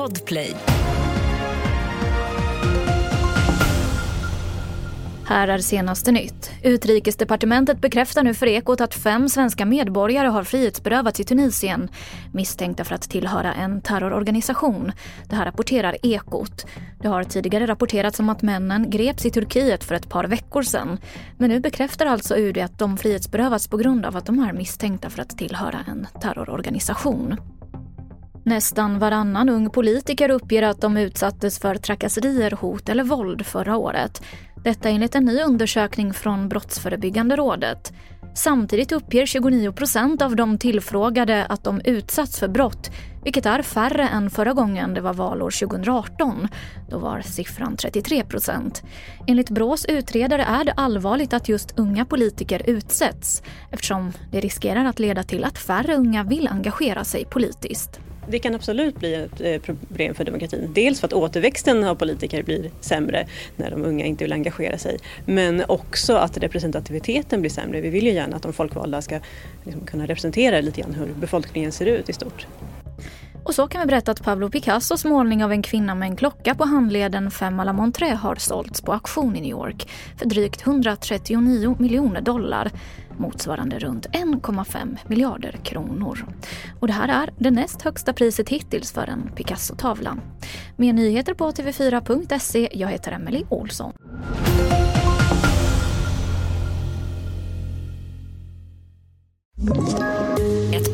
Podplay. Här är senaste nytt. Utrikesdepartementet bekräftar nu för Ekot att fem svenska medborgare har frihetsberövats i Tunisien misstänkta för att tillhöra en terrororganisation. Det här rapporterar Ekot. Det har tidigare rapporterats om att männen greps i Turkiet för ett par veckor sedan. Men nu bekräftar alltså UD att de frihetsberövats på grund av att de är misstänkta för att tillhöra en terrororganisation. Nästan varannan ung politiker uppger att de utsattes för trakasserier, hot eller våld förra året. Detta enligt en ny undersökning från Brottsförebyggande rådet. Samtidigt uppger 29 procent av de tillfrågade att de utsatts för brott, vilket är färre än förra gången det var valår 2018. Då var siffran 33 procent. Enligt Brås utredare är det allvarligt att just unga politiker utsätts eftersom det riskerar att leda till att färre unga vill engagera sig politiskt. Det kan absolut bli ett eh, problem för demokratin. Dels för att återväxten av politiker blir sämre när de unga inte vill engagera sig. Men också att representativiteten blir sämre. Vi vill ju gärna att de folkvalda ska liksom kunna representera lite grann hur befolkningen ser ut i stort. Och så kan vi berätta att Pablo Picassos målning av en kvinna med en klocka på handleden Femme à la Montré har sålts på auktion i New York för drygt 139 miljoner dollar motsvarande runt 1,5 miljarder kronor. Och det här är det näst högsta priset hittills för en Picasso-tavla. Mer nyheter på tv4.se. Jag heter Emily Olsson. Ett